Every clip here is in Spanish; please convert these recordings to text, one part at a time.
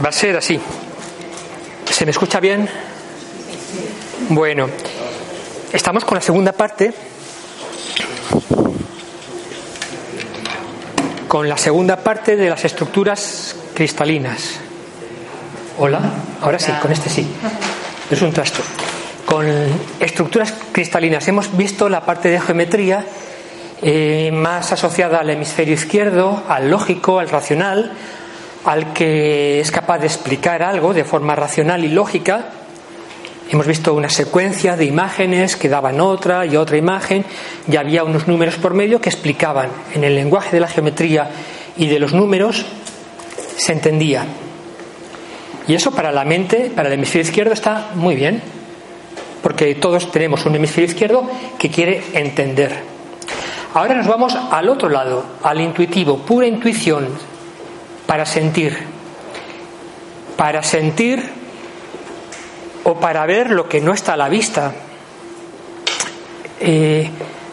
Va a ser así. ¿Se me escucha bien? Bueno, estamos con la segunda parte. Con la segunda parte de las estructuras cristalinas. Hola, ahora sí, con este sí. Es un trasto. Con estructuras cristalinas hemos visto la parte de geometría eh, más asociada al hemisferio izquierdo, al lógico, al racional, al que es capaz de explicar algo de forma racional y lógica. Hemos visto una secuencia de imágenes que daban otra y otra imagen y había unos números por medio que explicaban. En el lenguaje de la geometría y de los números se entendía. Y eso para la mente, para el hemisferio izquierdo está muy bien, porque todos tenemos un hemisferio izquierdo que quiere entender. Ahora nos vamos al otro lado, al intuitivo, pura intuición, para sentir. Para sentir o para ver lo que no está a la vista. Eh,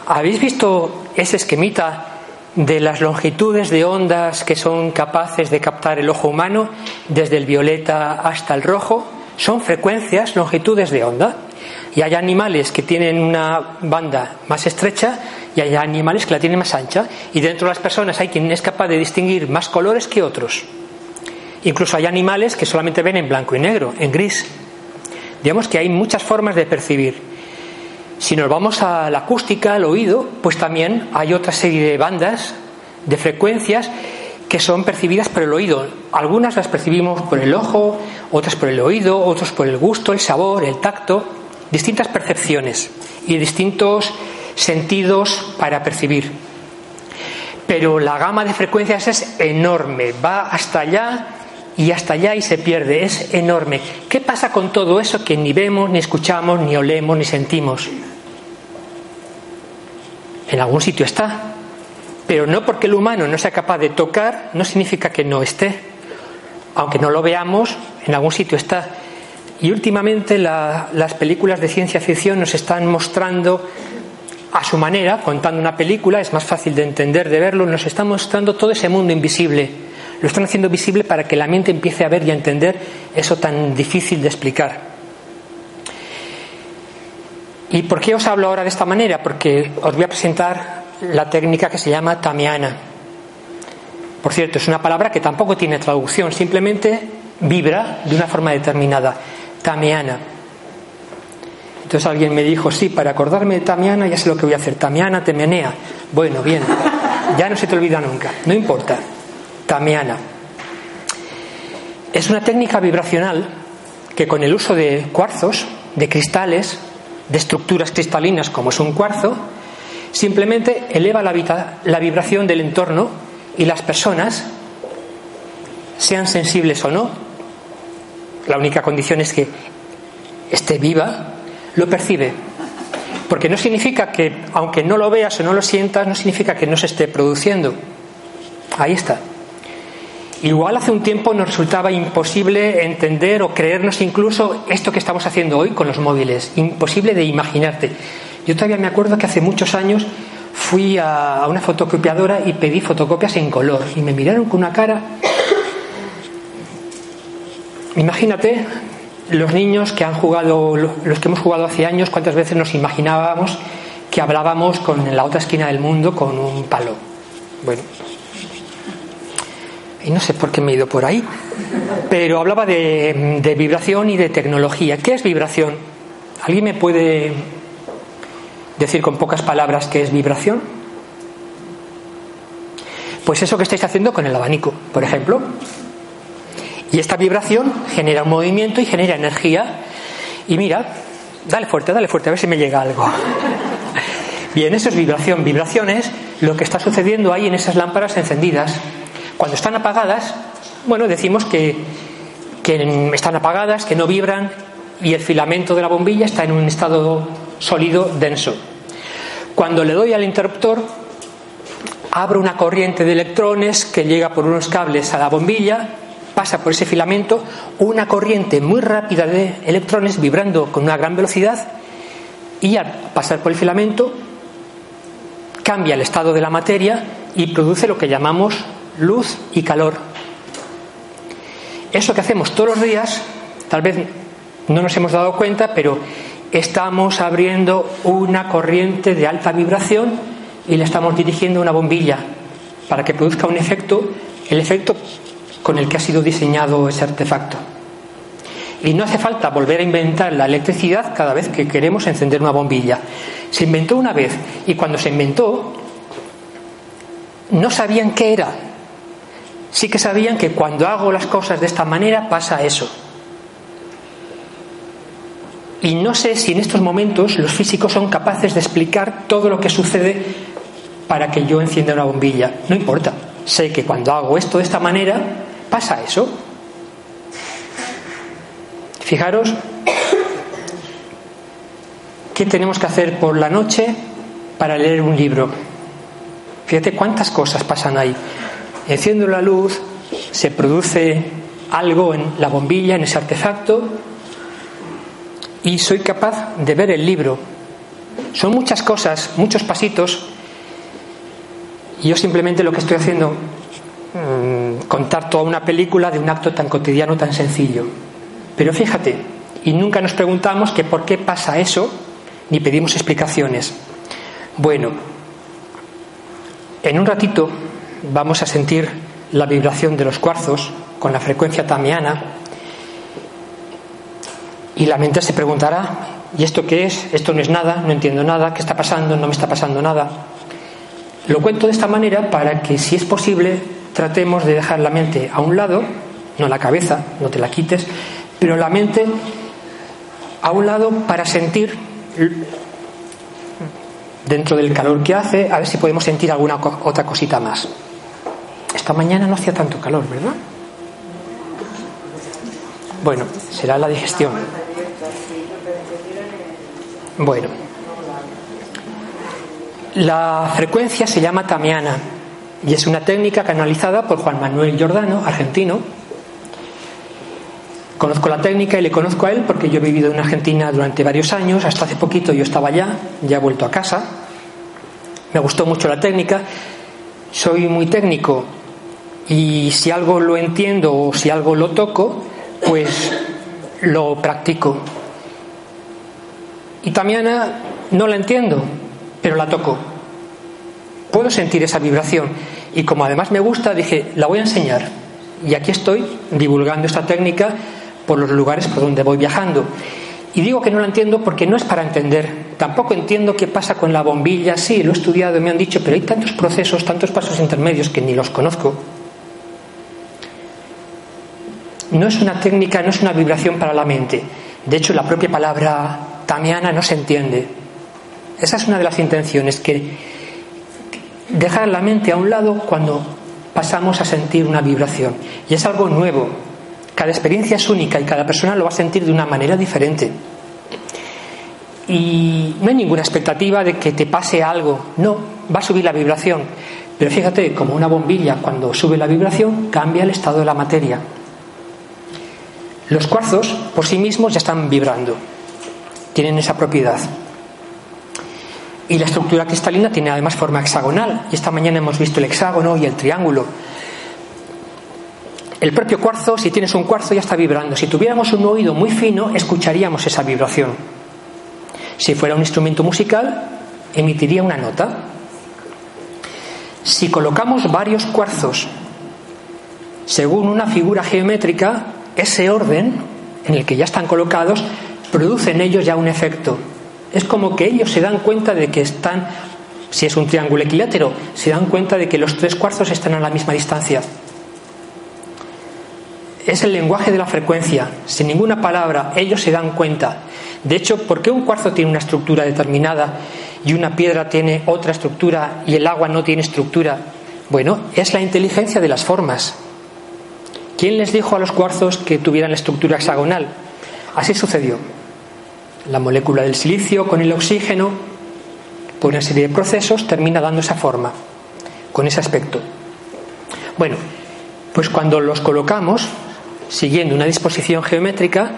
¿Habéis visto ese esquemita de las longitudes de ondas que son capaces de captar el ojo humano desde el violeta hasta el rojo? Son frecuencias, longitudes de onda. Y hay animales que tienen una banda más estrecha y hay animales que la tienen más ancha. Y dentro de las personas hay quien es capaz de distinguir más colores que otros. Incluso hay animales que solamente ven en blanco y negro, en gris. Digamos que hay muchas formas de percibir. Si nos vamos a la acústica, al oído, pues también hay otra serie de bandas, de frecuencias que son percibidas por el oído. Algunas las percibimos por el ojo, otras por el oído, otras por el gusto, el sabor, el tacto, distintas percepciones y distintos sentidos para percibir. Pero la gama de frecuencias es enorme, va hasta allá y hasta allá y se pierde, es enorme. ¿Qué pasa con todo eso que ni vemos, ni escuchamos, ni olemos, ni sentimos? En algún sitio está, pero no porque el humano no sea capaz de tocar, no significa que no esté. Aunque no lo veamos, en algún sitio está. Y últimamente la, las películas de ciencia ficción nos están mostrando a su manera, contando una película, es más fácil de entender, de verlo, nos está mostrando todo ese mundo invisible. Lo están haciendo visible para que la mente empiece a ver y a entender eso tan difícil de explicar. ¿Y por qué os hablo ahora de esta manera? Porque os voy a presentar la técnica que se llama tamiana. Por cierto, es una palabra que tampoco tiene traducción, simplemente vibra de una forma determinada. Tamiana. Entonces alguien me dijo, sí, para acordarme de Tamiana ya sé lo que voy a hacer. Tamiana te menea. Bueno, bien, ya no se te olvida nunca, no importa. Tamiana. Es una técnica vibracional que con el uso de cuarzos, de cristales, de estructuras cristalinas como es un cuarzo, simplemente eleva la, la vibración del entorno y las personas, sean sensibles o no, la única condición es que esté viva, lo percibe. Porque no significa que, aunque no lo veas o no lo sientas, no significa que no se esté produciendo. Ahí está. Igual hace un tiempo nos resultaba imposible entender o creernos incluso esto que estamos haciendo hoy con los móviles. Imposible de imaginarte. Yo todavía me acuerdo que hace muchos años fui a una fotocopiadora y pedí fotocopias en color y me miraron con una cara. Imagínate los niños que han jugado, los que hemos jugado hace años, cuántas veces nos imaginábamos que hablábamos con la otra esquina del mundo con un palo. Bueno, y no sé por qué me he ido por ahí, pero hablaba de, de vibración y de tecnología. ¿Qué es vibración? ¿Alguien me puede decir con pocas palabras qué es vibración? Pues eso que estáis haciendo con el abanico, por ejemplo. Y esta vibración genera un movimiento y genera energía. Y mira, dale fuerte, dale fuerte, a ver si me llega algo. Bien, eso es vibración. Vibración es lo que está sucediendo ahí en esas lámparas encendidas. Cuando están apagadas, bueno, decimos que, que están apagadas, que no vibran y el filamento de la bombilla está en un estado sólido denso. Cuando le doy al interruptor, abro una corriente de electrones que llega por unos cables a la bombilla, pasa por ese filamento, una corriente muy rápida de electrones vibrando con una gran velocidad y al pasar por el filamento cambia el estado de la materia y produce lo que llamamos luz y calor. Eso que hacemos todos los días, tal vez no nos hemos dado cuenta, pero estamos abriendo una corriente de alta vibración y le estamos dirigiendo una bombilla para que produzca un efecto, el efecto con el que ha sido diseñado ese artefacto. Y no hace falta volver a inventar la electricidad cada vez que queremos encender una bombilla. Se inventó una vez y cuando se inventó no sabían qué era. Sí que sabían que cuando hago las cosas de esta manera pasa eso. Y no sé si en estos momentos los físicos son capaces de explicar todo lo que sucede para que yo encienda una bombilla. No importa. Sé que cuando hago esto de esta manera, pasa eso. Fijaros qué tenemos que hacer por la noche para leer un libro. Fíjate cuántas cosas pasan ahí. Enciendo la luz, se produce algo en la bombilla, en ese artefacto, y soy capaz de ver el libro. Son muchas cosas, muchos pasitos, y yo simplemente lo que estoy haciendo, mmm, contar toda una película de un acto tan cotidiano, tan sencillo. Pero fíjate, y nunca nos preguntamos que por qué pasa eso, ni pedimos explicaciones. Bueno, en un ratito vamos a sentir la vibración de los cuarzos con la frecuencia tamiana y la mente se preguntará, ¿y esto qué es? Esto no es nada, no entiendo nada, ¿qué está pasando? No me está pasando nada. Lo cuento de esta manera para que, si es posible, tratemos de dejar la mente a un lado, no la cabeza, no te la quites, pero la mente a un lado para sentir dentro del calor que hace, a ver si podemos sentir alguna otra cosita más. Esta mañana no hacía tanto calor, ¿verdad? Bueno, será la digestión. Bueno, la frecuencia se llama tamiana y es una técnica canalizada por Juan Manuel Giordano, argentino. Conozco la técnica y le conozco a él porque yo he vivido en Argentina durante varios años, hasta hace poquito yo estaba allá, ya he vuelto a casa. Me gustó mucho la técnica, soy muy técnico y si algo lo entiendo o si algo lo toco, pues lo practico. Y Tamiana no la entiendo, pero la toco. Puedo sentir esa vibración. Y como además me gusta, dije, la voy a enseñar. Y aquí estoy divulgando esta técnica por los lugares por donde voy viajando. Y digo que no la entiendo porque no es para entender. Tampoco entiendo qué pasa con la bombilla. Sí, lo he estudiado y me han dicho, pero hay tantos procesos, tantos pasos intermedios que ni los conozco. No es una técnica, no es una vibración para la mente. De hecho, la propia palabra tamiana no se entiende. Esa es una de las intenciones, que dejar la mente a un lado cuando pasamos a sentir una vibración. Y es algo nuevo. Cada experiencia es única y cada persona lo va a sentir de una manera diferente. Y no hay ninguna expectativa de que te pase algo. No, va a subir la vibración. Pero fíjate, como una bombilla, cuando sube la vibración, cambia el estado de la materia. Los cuarzos por sí mismos ya están vibrando, tienen esa propiedad. Y la estructura cristalina tiene además forma hexagonal. Y esta mañana hemos visto el hexágono y el triángulo. El propio cuarzo, si tienes un cuarzo, ya está vibrando. Si tuviéramos un oído muy fino, escucharíamos esa vibración. Si fuera un instrumento musical, emitiría una nota. Si colocamos varios cuarzos según una figura geométrica, ese orden en el que ya están colocados produce en ellos ya un efecto. Es como que ellos se dan cuenta de que están, si es un triángulo equilátero, se dan cuenta de que los tres cuarzos están a la misma distancia. Es el lenguaje de la frecuencia. Sin ninguna palabra, ellos se dan cuenta. De hecho, ¿por qué un cuarzo tiene una estructura determinada y una piedra tiene otra estructura y el agua no tiene estructura? Bueno, es la inteligencia de las formas. ¿Quién les dijo a los cuarzos que tuvieran la estructura hexagonal? Así sucedió. La molécula del silicio con el oxígeno, por una serie de procesos, termina dando esa forma, con ese aspecto. Bueno, pues cuando los colocamos, siguiendo una disposición geométrica,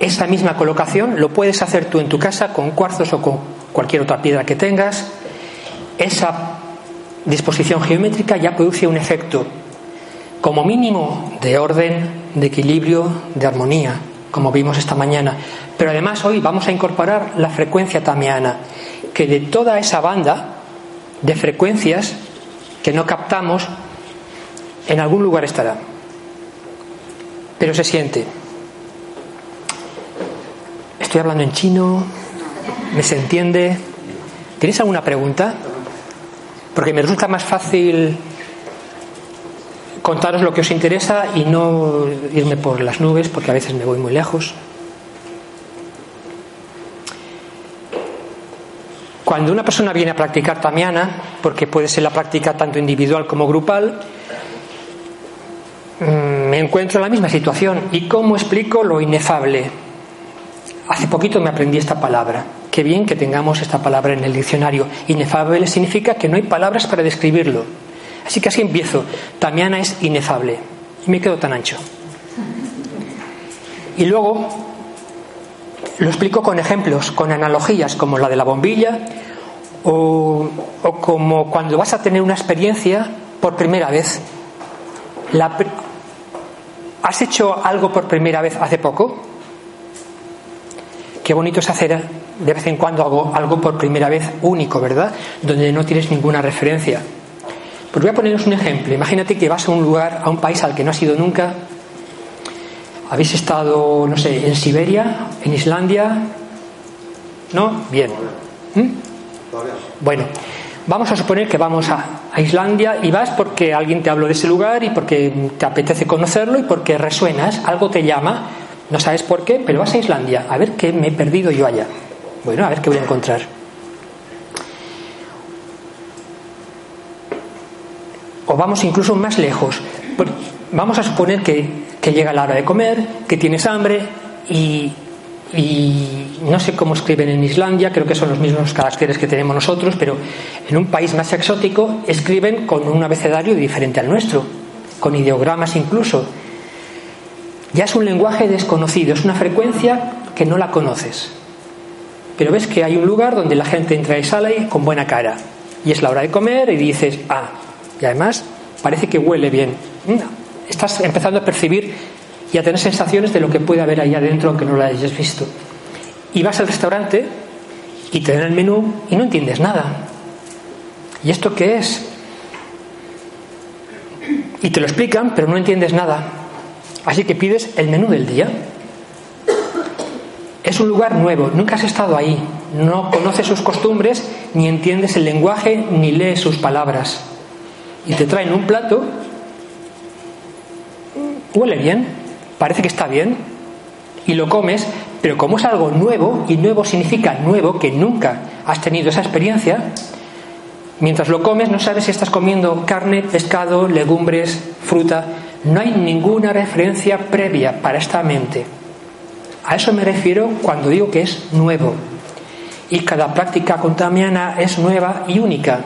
esa misma colocación lo puedes hacer tú en tu casa con cuarzos o con cualquier otra piedra que tengas. Esa disposición geométrica ya produce un efecto como mínimo de orden, de equilibrio, de armonía, como vimos esta mañana. Pero además hoy vamos a incorporar la frecuencia tamiana, que de toda esa banda de frecuencias que no captamos, en algún lugar estará. Pero se siente. Estoy hablando en chino, me se entiende. ¿Tienes alguna pregunta? Porque me resulta más fácil contaros lo que os interesa y no irme por las nubes porque a veces me voy muy lejos. Cuando una persona viene a practicar tamiana, porque puede ser la práctica tanto individual como grupal, mm, me encuentro en la misma situación. ¿Y cómo explico lo inefable? Hace poquito me aprendí esta palabra. Qué bien que tengamos esta palabra en el diccionario. Inefable significa que no hay palabras para describirlo. Así que así empiezo. Tamiana es inefable. Y me quedo tan ancho. Y luego lo explico con ejemplos, con analogías, como la de la bombilla, o, como cuando vas a tener una experiencia por primera vez. ¿Has hecho algo por primera vez hace poco? Qué bonito es hacer de vez en cuando algo, algo por primera vez único, ¿verdad? Donde no tienes ninguna referencia. Pues voy a poneros un ejemplo. Imagínate que vas a un lugar, a un país al que no has ido nunca. Habéis estado, no sé, en Siberia, en Islandia. ¿No? Bien. ¿Mm? Bueno, vamos a suponer que vamos a, Islandia y vas porque alguien te habló de ese lugar y porque te apetece conocerlo y porque resuenas, algo te llama, no sabes por qué, pero vas a Islandia. A ver qué me he perdido yo allá. Bueno, a ver qué voy a encontrar. o vamos incluso más lejos. Vamos a suponer que, llega la hora de comer, que tienes hambre y, no sé cómo escriben en Islandia, creo que son los mismos caracteres que tenemos nosotros, pero en un país más exótico escriben con un abecedario diferente al nuestro, con ideogramas incluso. Ya es un lenguaje desconocido, es una frecuencia que no la conoces. Pero ves que hay un lugar donde la gente entra y sale con buena cara. Y es la hora de comer y dices, ah, y además parece que huele bien. Estás empezando a percibir y a tener sensaciones de lo que puede haber ahí adentro aunque no lo hayas visto. Y vas al restaurante y te dan el menú y no entiendes nada. ¿Y esto qué es? Y te lo explican, pero no entiendes nada. Así que pides el menú del día. Es un lugar nuevo, nunca has estado ahí, no conoces sus costumbres, ni entiendes el lenguaje, ni lees sus palabras y te traen un plato, huele bien, parece que está bien, y lo comes, pero como es algo nuevo, y nuevo significa nuevo, que nunca has tenido esa experiencia, mientras lo comes no sabes si estás comiendo carne, pescado, legumbres, fruta, no hay ninguna referencia previa para esta mente. A eso me refiero cuando digo que es nuevo. Y cada práctica contamiana es nueva y única.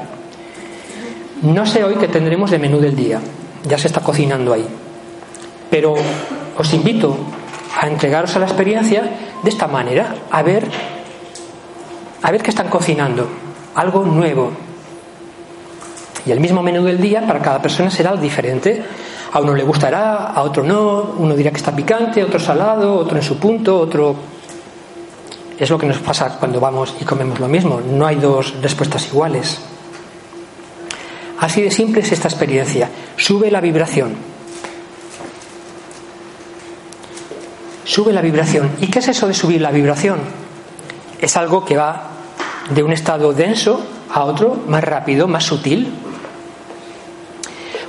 No sé hoy qué tendremos de menú del día, ya se está cocinando ahí. Pero os invito a entregaros a la experiencia de esta manera, a ver, a ver qué están cocinando. algo nuevo. Y el mismo menú del día para cada persona será diferente. A uno le gustará, a otro no, uno dirá que está picante, otro salado, otro en su punto, otro... Es lo que nos pasa cuando vamos y comemos lo mismo. No hay dos respuestas iguales. Así de simple es esta experiencia. Sube la vibración. Sube la vibración. ¿Y qué es eso de subir la vibración? Es algo que va de un estado denso a otro más rápido, más sutil.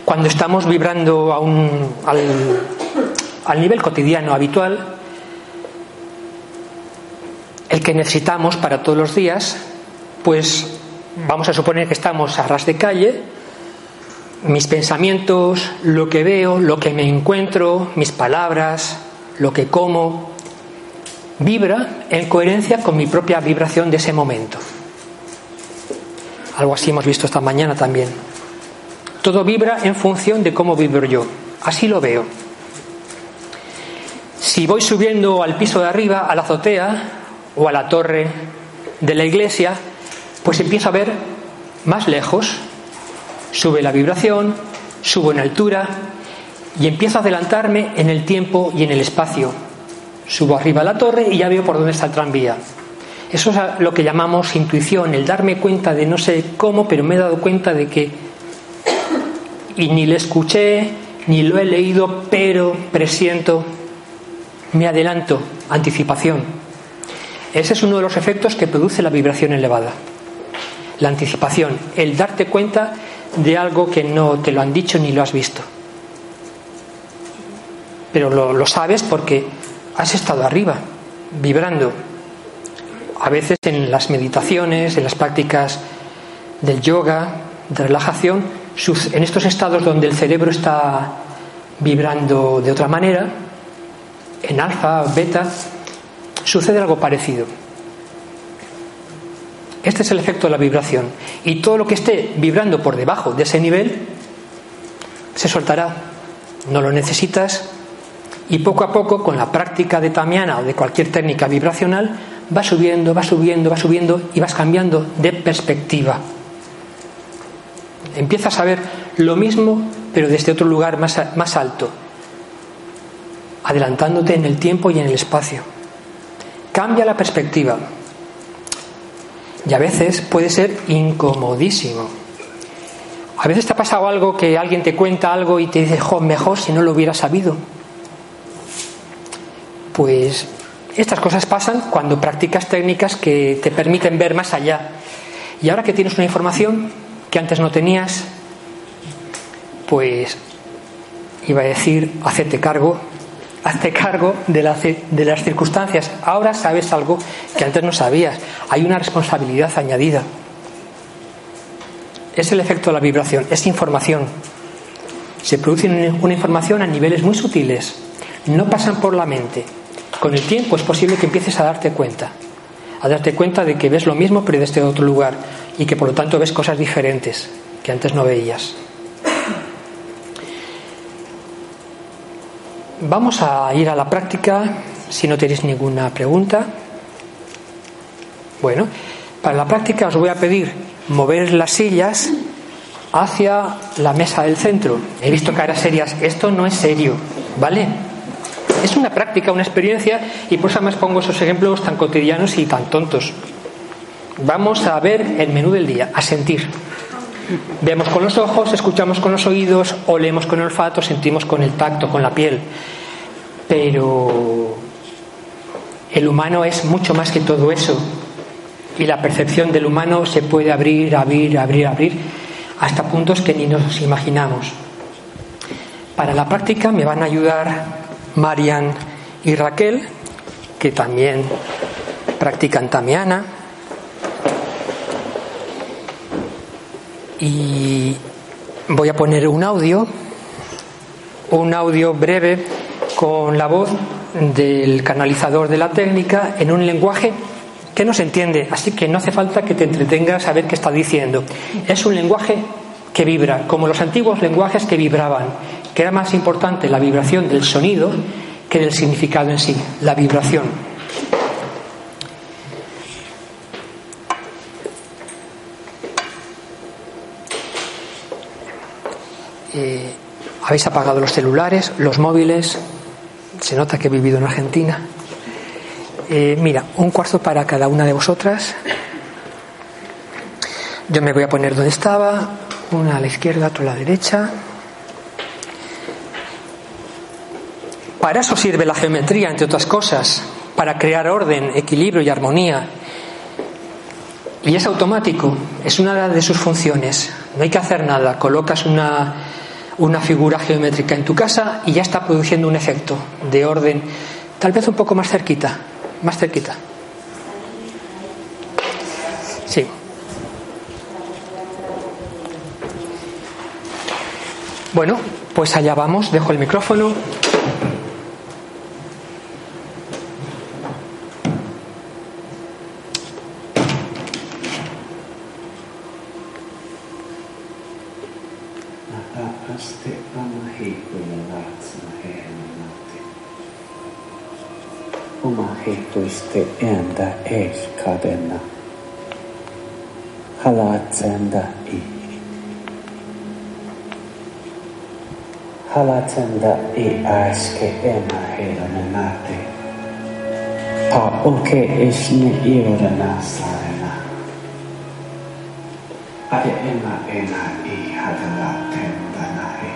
Cuando estamos vibrando a un, al, al nivel cotidiano habitual, el que necesitamos para todos los días, pues vamos a suponer que estamos a ras de calle, mis pensamientos, lo que veo, lo que me encuentro, mis palabras, lo que como, vibra en coherencia con mi propia vibración de ese momento. Algo así hemos visto esta mañana también. Todo vibra en función de cómo vibro yo. Así lo veo. Si voy subiendo al piso de arriba, a la azotea o a la torre de la iglesia, pues empiezo a ver más lejos. Sube la vibración, subo en altura y empiezo a adelantarme en el tiempo y en el espacio. Subo arriba a la torre y ya veo por dónde está el tranvía. Eso es lo que llamamos intuición, el darme cuenta de no sé cómo, pero me he dado cuenta de que, y ni le escuché, ni lo he leído, pero presiento, me adelanto, anticipación. Ese es uno de los efectos que produce la vibración elevada. La anticipación, el darte cuenta de algo que no te lo han dicho ni lo has visto. Pero lo, sabes porque has estado arriba, vibrando. A veces en las meditaciones, en las prácticas del yoga, de relajación, en estos estados donde el cerebro está vibrando de otra manera, en alfa beta, sucede algo parecido. Este es el efecto de la vibración. Y todo lo que esté vibrando por debajo de ese nivel se soltará. No lo necesitas, y poco a poco, con la práctica de tamiana o de cualquier técnica vibracional, va subiendo, va subiendo, va subiendo y vas cambiando de perspectiva. Empiezas a ver lo mismo, pero desde otro lugar más, más alto, adelantándote en el tiempo y en el espacio. Cambia la perspectiva. Y a veces puede ser incomodísimo. A veces te ha pasado algo que alguien te cuenta algo y te dice, jo, mejor si no lo hubiera sabido pues estas cosas pasan cuando practicas técnicas que te permiten ver más allá. Y ahora que tienes una información que antes no tenías, pues iba a decir, hacerte cargo, hazte cargo de, de las circunstancias. Ahora sabes algo que antes no sabías. Hay una responsabilidad añadida. Es el efecto de la vibración, es información. Se produce una información a niveles muy sutiles, no pasan por la mente, con el tiempo es posible que empieces a darte cuenta, a darte cuenta de que ves lo mismo pero desde otro lugar y que por lo tanto ves cosas diferentes que antes no veías. Vamos a ir a la práctica si no tenéis ninguna pregunta. Bueno, para la práctica os voy a pedir mover las sillas hacia la mesa del centro. He visto caras serias. Esto no es serio, ¿vale? Es una práctica, una experiencia, y por eso más pongo esos ejemplos tan cotidianos y tan tontos. Vamos a ver el menú del día, a sentir. Vemos con los ojos, escuchamos con los oídos, olemos con el olfato, sentimos con el tacto, con la piel. Pero el humano es mucho más que todo eso. Y la percepción del humano se puede abrir, abrir, abrir, abrir, hasta puntos que ni nos imaginamos. Para la práctica me van a ayudar Marian y Raquel, que también practican tamiana. Y voy a poner un audio, un audio breve con la voz del canalizador de la técnica en un lenguaje que no se entiende, así que no hace falta que te entretengas a ver qué está diciendo. Es un lenguaje que vibra, como los antiguos lenguajes que vibraban, que era más importante la vibración del sonido que del significado en sí, la vibración. Eh, Habéis apagado los celulares, los móviles, se nota que he vivido en Argentina. Eh, mira, un cuarzo para cada una de vosotras. Yo me voy a poner donde estaba, una a la izquierda, otra a la derecha. Para eso sirve la geometría, entre otras cosas, para crear orden, equilibrio y armonía. Y es automático, es una de sus funciones. No hay que hacer nada, colocas una, una figura geométrica en tu casa y ya está produciendo un efecto de orden, tal vez un poco más cerquita, más cerquita. Sí. Bueno, pues allá vamos, dejo el micrófono. enda es cadena. Halatenda i. Halatenda i aske ena hedomenate. Pa oke esne na sarena. Aja ena ena i hadalatenda nahe.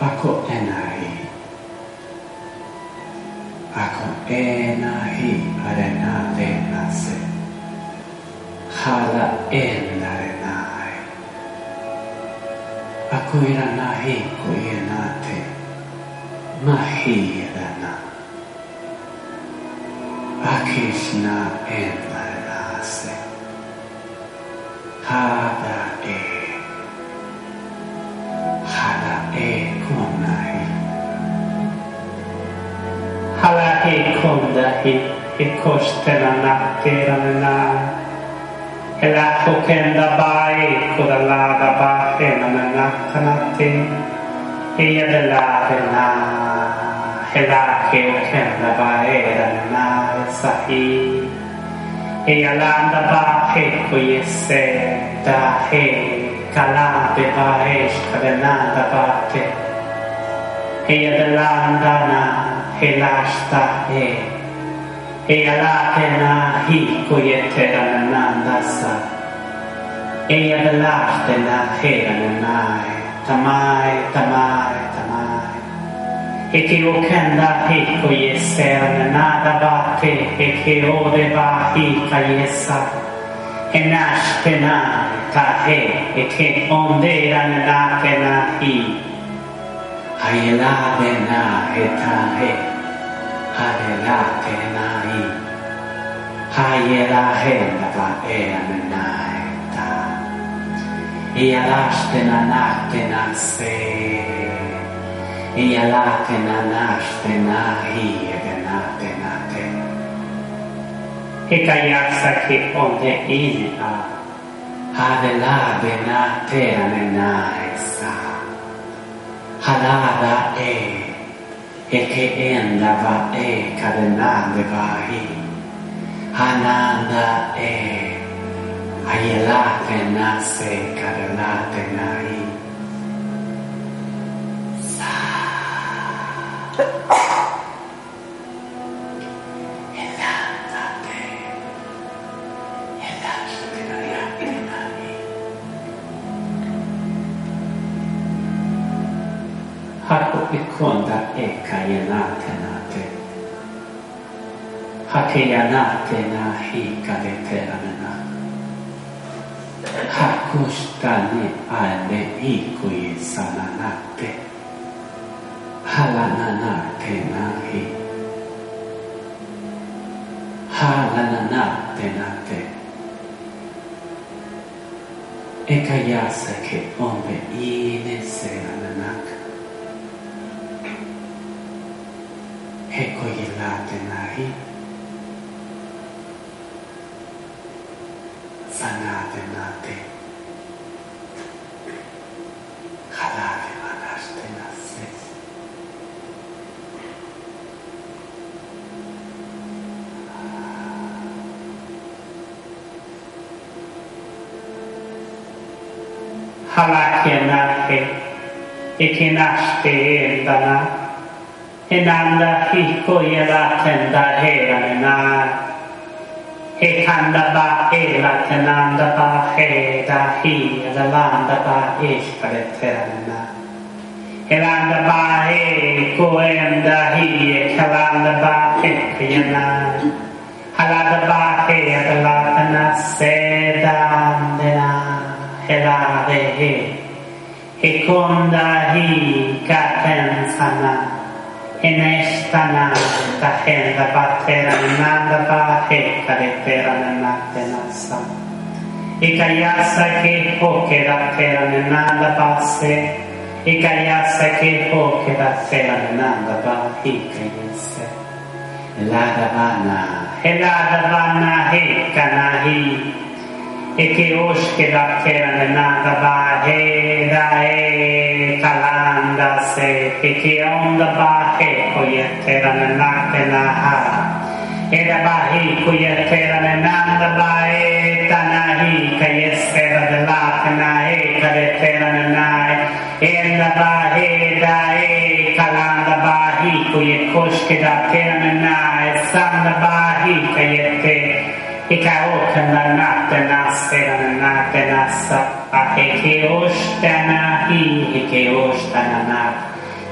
ako ena i. Akuenahi arena renase. hala enarenai Akuiranahi koienate Mahi kostellannak kéremenná, eláttok endabá, ékkodaládábá, kéremennak tanatté, éjedelárená, elákér kendabá, éremená, szahí, éjalándabá, della dáhé, kalábébá, éskavenándabá, éjedelándana, elástáhé, e la Ealatena hikkojetterana dassa. Eadalahtena herananae. Tamai, tamai, tamai. E che o kanda hikko yesserne nada batte e che o deva hikka yessa. E nashtena tahe e che onderan latena hi. Ailadena etahe. Harera kenai Haiera hendaka eramenai ta Ia lasten anaken anse Ia laken anasten ahi egen aten ate Eka jaksaki onde inta Harela benate amenai sa Harada ea Ekeen lava e kadelan devahi. Hananda e ayela tenase kadelan tenahi. はてやなてなひかでてらぬな。はくしたにあれいくいさななて。はらななてなひ。はらななてなて。えかやさけおめいねせな。halakenaje, ekenaste endana, enanda hijo yelatenda heranena, ekanda ba elatenanda ba heda hi elanda ba ishkareterana. Elanda ba e koenda hi ekalanda ba ekayana, halada ba he elatana seda. Elavehe e Kondahi Katensana e Nestana Tahenda Paterananda Pahe Kareterananattenasa e Kayasa che Hokeraterananda Passe e Kayasa che Hokeraterananda Pahe Kayense Eladavana Eladavana Hekanahi e che osche da kera nada ba he da e kalanda se e che onda ba he koya kera nana kena ha era ba he koya kera nana ba e tanahi kaya sera de la kana e kare kera nana e enda ba he da e kalanda ba he koya koshke da kera nana e sanda ba he kaya kera Ikaotana Nastena Natenassa Akekeoshtana Hikeoshtana Nat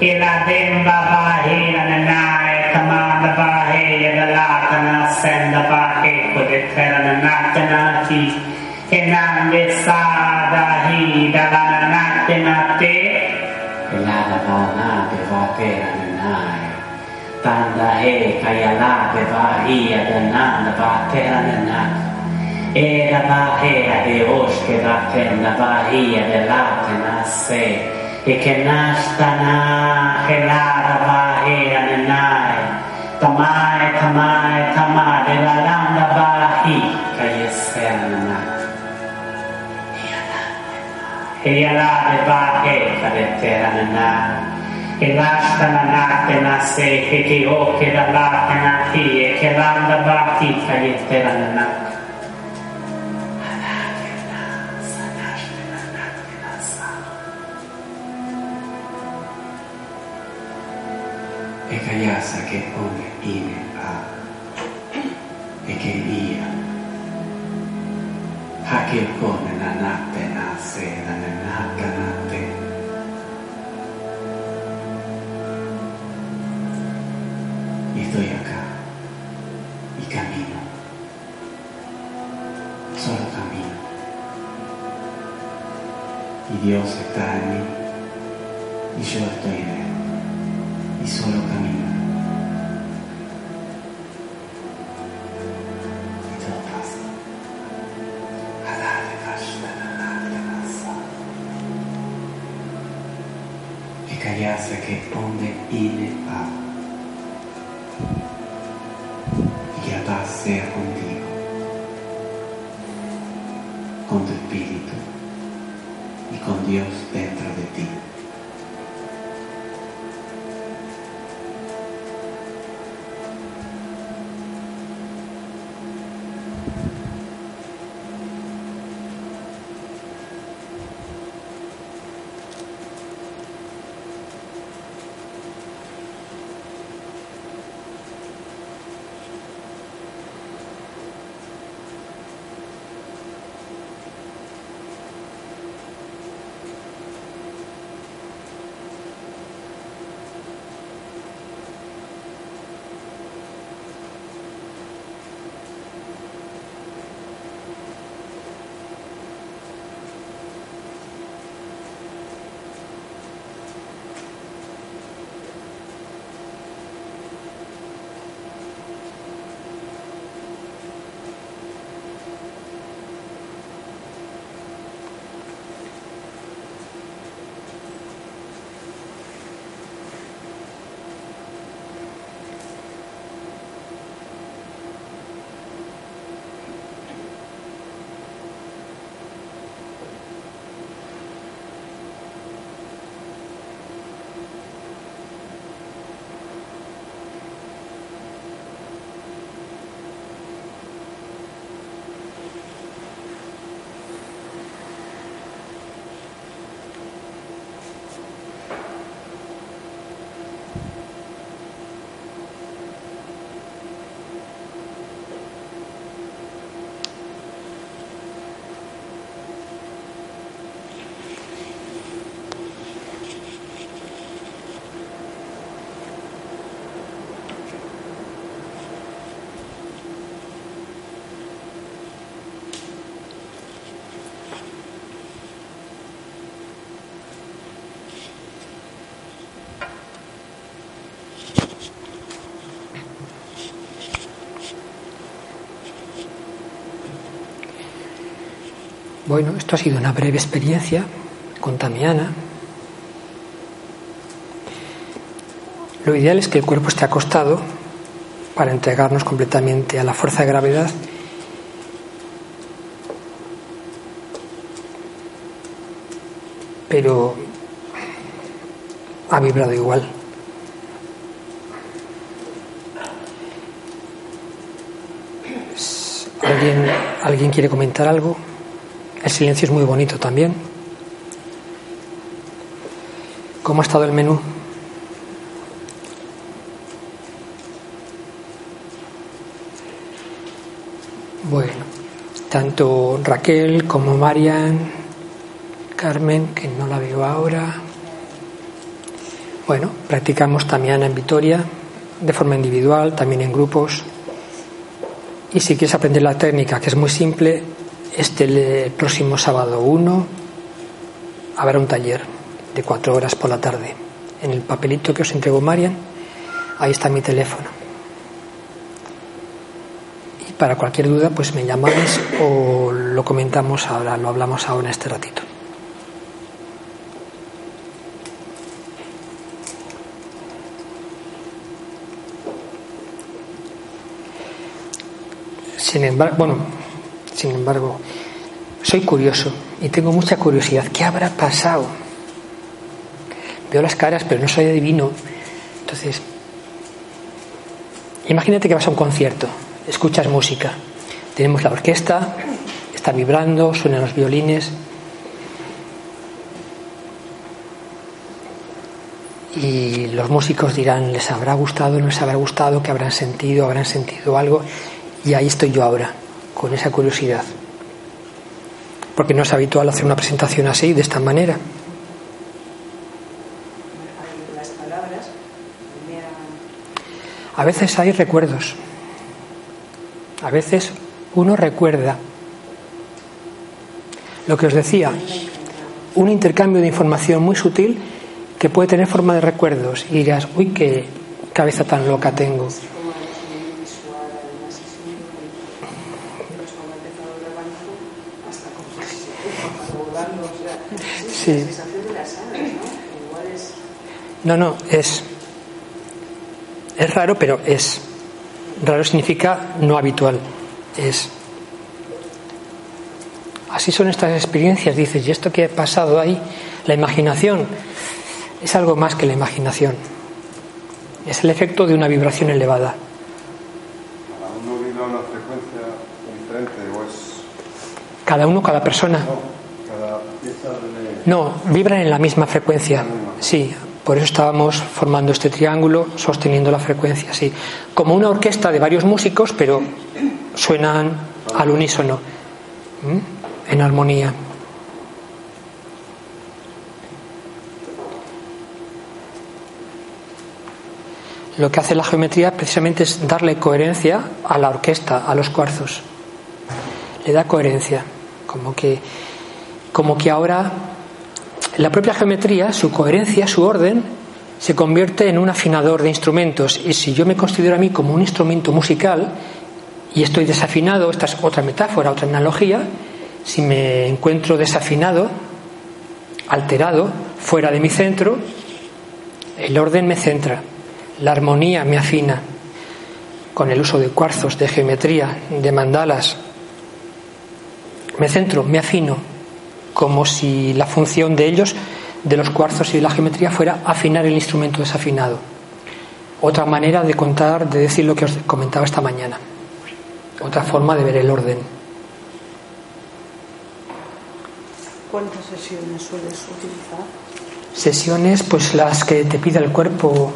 Ilademba Vahirana Naetamada Vahira Latana Senda Vahekodeterana Natana Ki Enande Sada Hidalana Natena Te Iladavana Devatera Nae panda he kaya la pe pa hi adana na Pandahe te Bevahia Dananda Vatera Nanak Era Bahera de Oshke Vatenda Bahia te na Se E ke na sta na he la che nashtana Helara Bahera Nanai Tamai Tamai Tamai De la la na pa hi kaya se adana e ya la Landa Bahi Kayesera Nanak Heala Bevahia Kadetera Nanak Elastana Natena Seke Kio che Tie Kelanda Bhakti Kayetteranana E Kayasa che pone ine a e che ia ha che pone la natte nasce la y Dios está en mí y yo estoy en él y solo camino. Y todo pasa. Adare Vashdana Nasa. E callase che onde ine a. Y que la Dios dentro Bueno, esto ha sido una breve experiencia con Tamiana. Lo ideal es que el cuerpo esté acostado para entregarnos completamente a la fuerza de gravedad pero ha vibrado igual. ¿Alguien, ¿Alguien quiere comentar algo? El silencio es muy bonito también. ¿Cómo ha estado el menú? Bueno, tanto Raquel como Marian, Carmen, que no la veo ahora. Bueno, practicamos también en Vitoria, de forma individual, también en grupos. Y si quieres aprender la técnica, que es muy simple, este próximo sábado 1 habrá un taller de cuatro horas por la tarde. En el papelito que os entregó Marian, ahí está mi teléfono. Y para cualquier duda, pues me llamáis o lo comentamos ahora, lo hablamos ahora en este ratito. Sin embargo, bueno, sin embargo, soy curioso y tengo mucha curiosidad. ¿Qué habrá pasado? Veo las caras, pero no soy adivino. Entonces, imagínate que vas a un concierto, escuchas música. Tenemos la orquesta, está vibrando, suenan los violines. Y los músicos dirán, ¿les habrá gustado, no les habrá gustado, qué habrán sentido, habrán sentido algo? Y ahí estoy yo ahora, con esa curiosidad. Porque no es habitual hacer una presentación así, de esta manera. A veces hay recuerdos. A veces uno recuerda. Lo que os decía, un intercambio de información muy sutil que puede tener forma de recuerdos y dirás, uy, qué cabeza tan loca tengo. Sí. No, no, es. Es raro, pero es. Raro significa no habitual. Es. Así son estas experiencias, dices, ¿y esto que ha pasado ahí? La imaginación es algo más que la imaginación. Es el efecto de una vibración elevada. ¿Cada uno vibra una frecuencia diferente o es.? Cada uno, cada persona. No, vibran en la misma frecuencia. Sí, por eso estábamos formando este triángulo, sosteniendo la frecuencia, sí. Como una orquesta de varios músicos, pero suenan al unísono, en armonía. Lo que hace la geometría precisamente es darle coherencia a la orquesta, a los cuarzos. Le da coherencia, como que, como que ahora la propia geometría, su coherencia, su orden, se convierte en un afinador de instrumentos. Y si yo me considero a mí como un instrumento musical y estoy desafinado, esta es otra metáfora, otra analogía, si me encuentro desafinado, alterado, fuera de mi centro, el orden me centra, la armonía me afina con el uso de cuarzos, de geometría, de mandalas. Me centro, me afino, como si la función de ellos, de los cuarzos y de la geometría, fuera afinar el instrumento desafinado. Otra manera de contar, de decir lo que os comentaba esta mañana. Otra forma de ver el orden. ¿Cuántas sesiones sueles utilizar? Sesiones, pues las que te pida el cuerpo,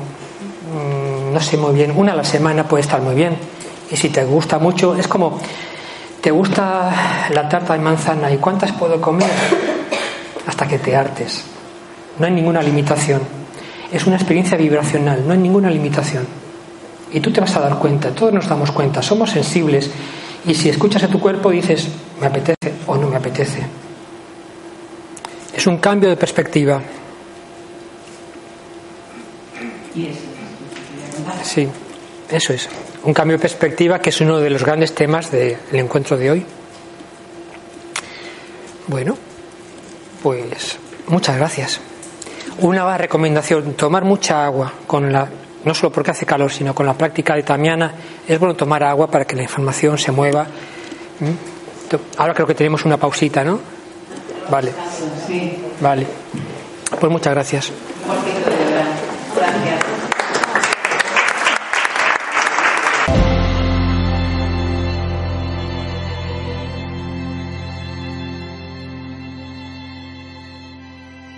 mm, no sé muy bien, una a la semana puede estar muy bien. Y si te gusta mucho, es como ¿Te gusta la tarta de manzana y cuántas puedo comer? Hasta que te hartes. No hay ninguna limitación. Es una experiencia vibracional, no hay ninguna limitación. Y tú te vas a dar cuenta, todos nos damos cuenta, somos sensibles. Y si escuchas a tu cuerpo dices, me apetece o no me apetece. Es un cambio de perspectiva. Sí, eso es. Un cambio de perspectiva que es uno de los grandes temas del encuentro de hoy. Bueno, pues muchas gracias. Una recomendación, tomar mucha agua con la no solo porque hace calor, sino con la práctica de Tamiana, es bueno tomar agua para que la información se mueva. ¿Mm? Ahora creo que tenemos una pausita, ¿no? Vale. Vale. Pues muchas gracias. Gracias.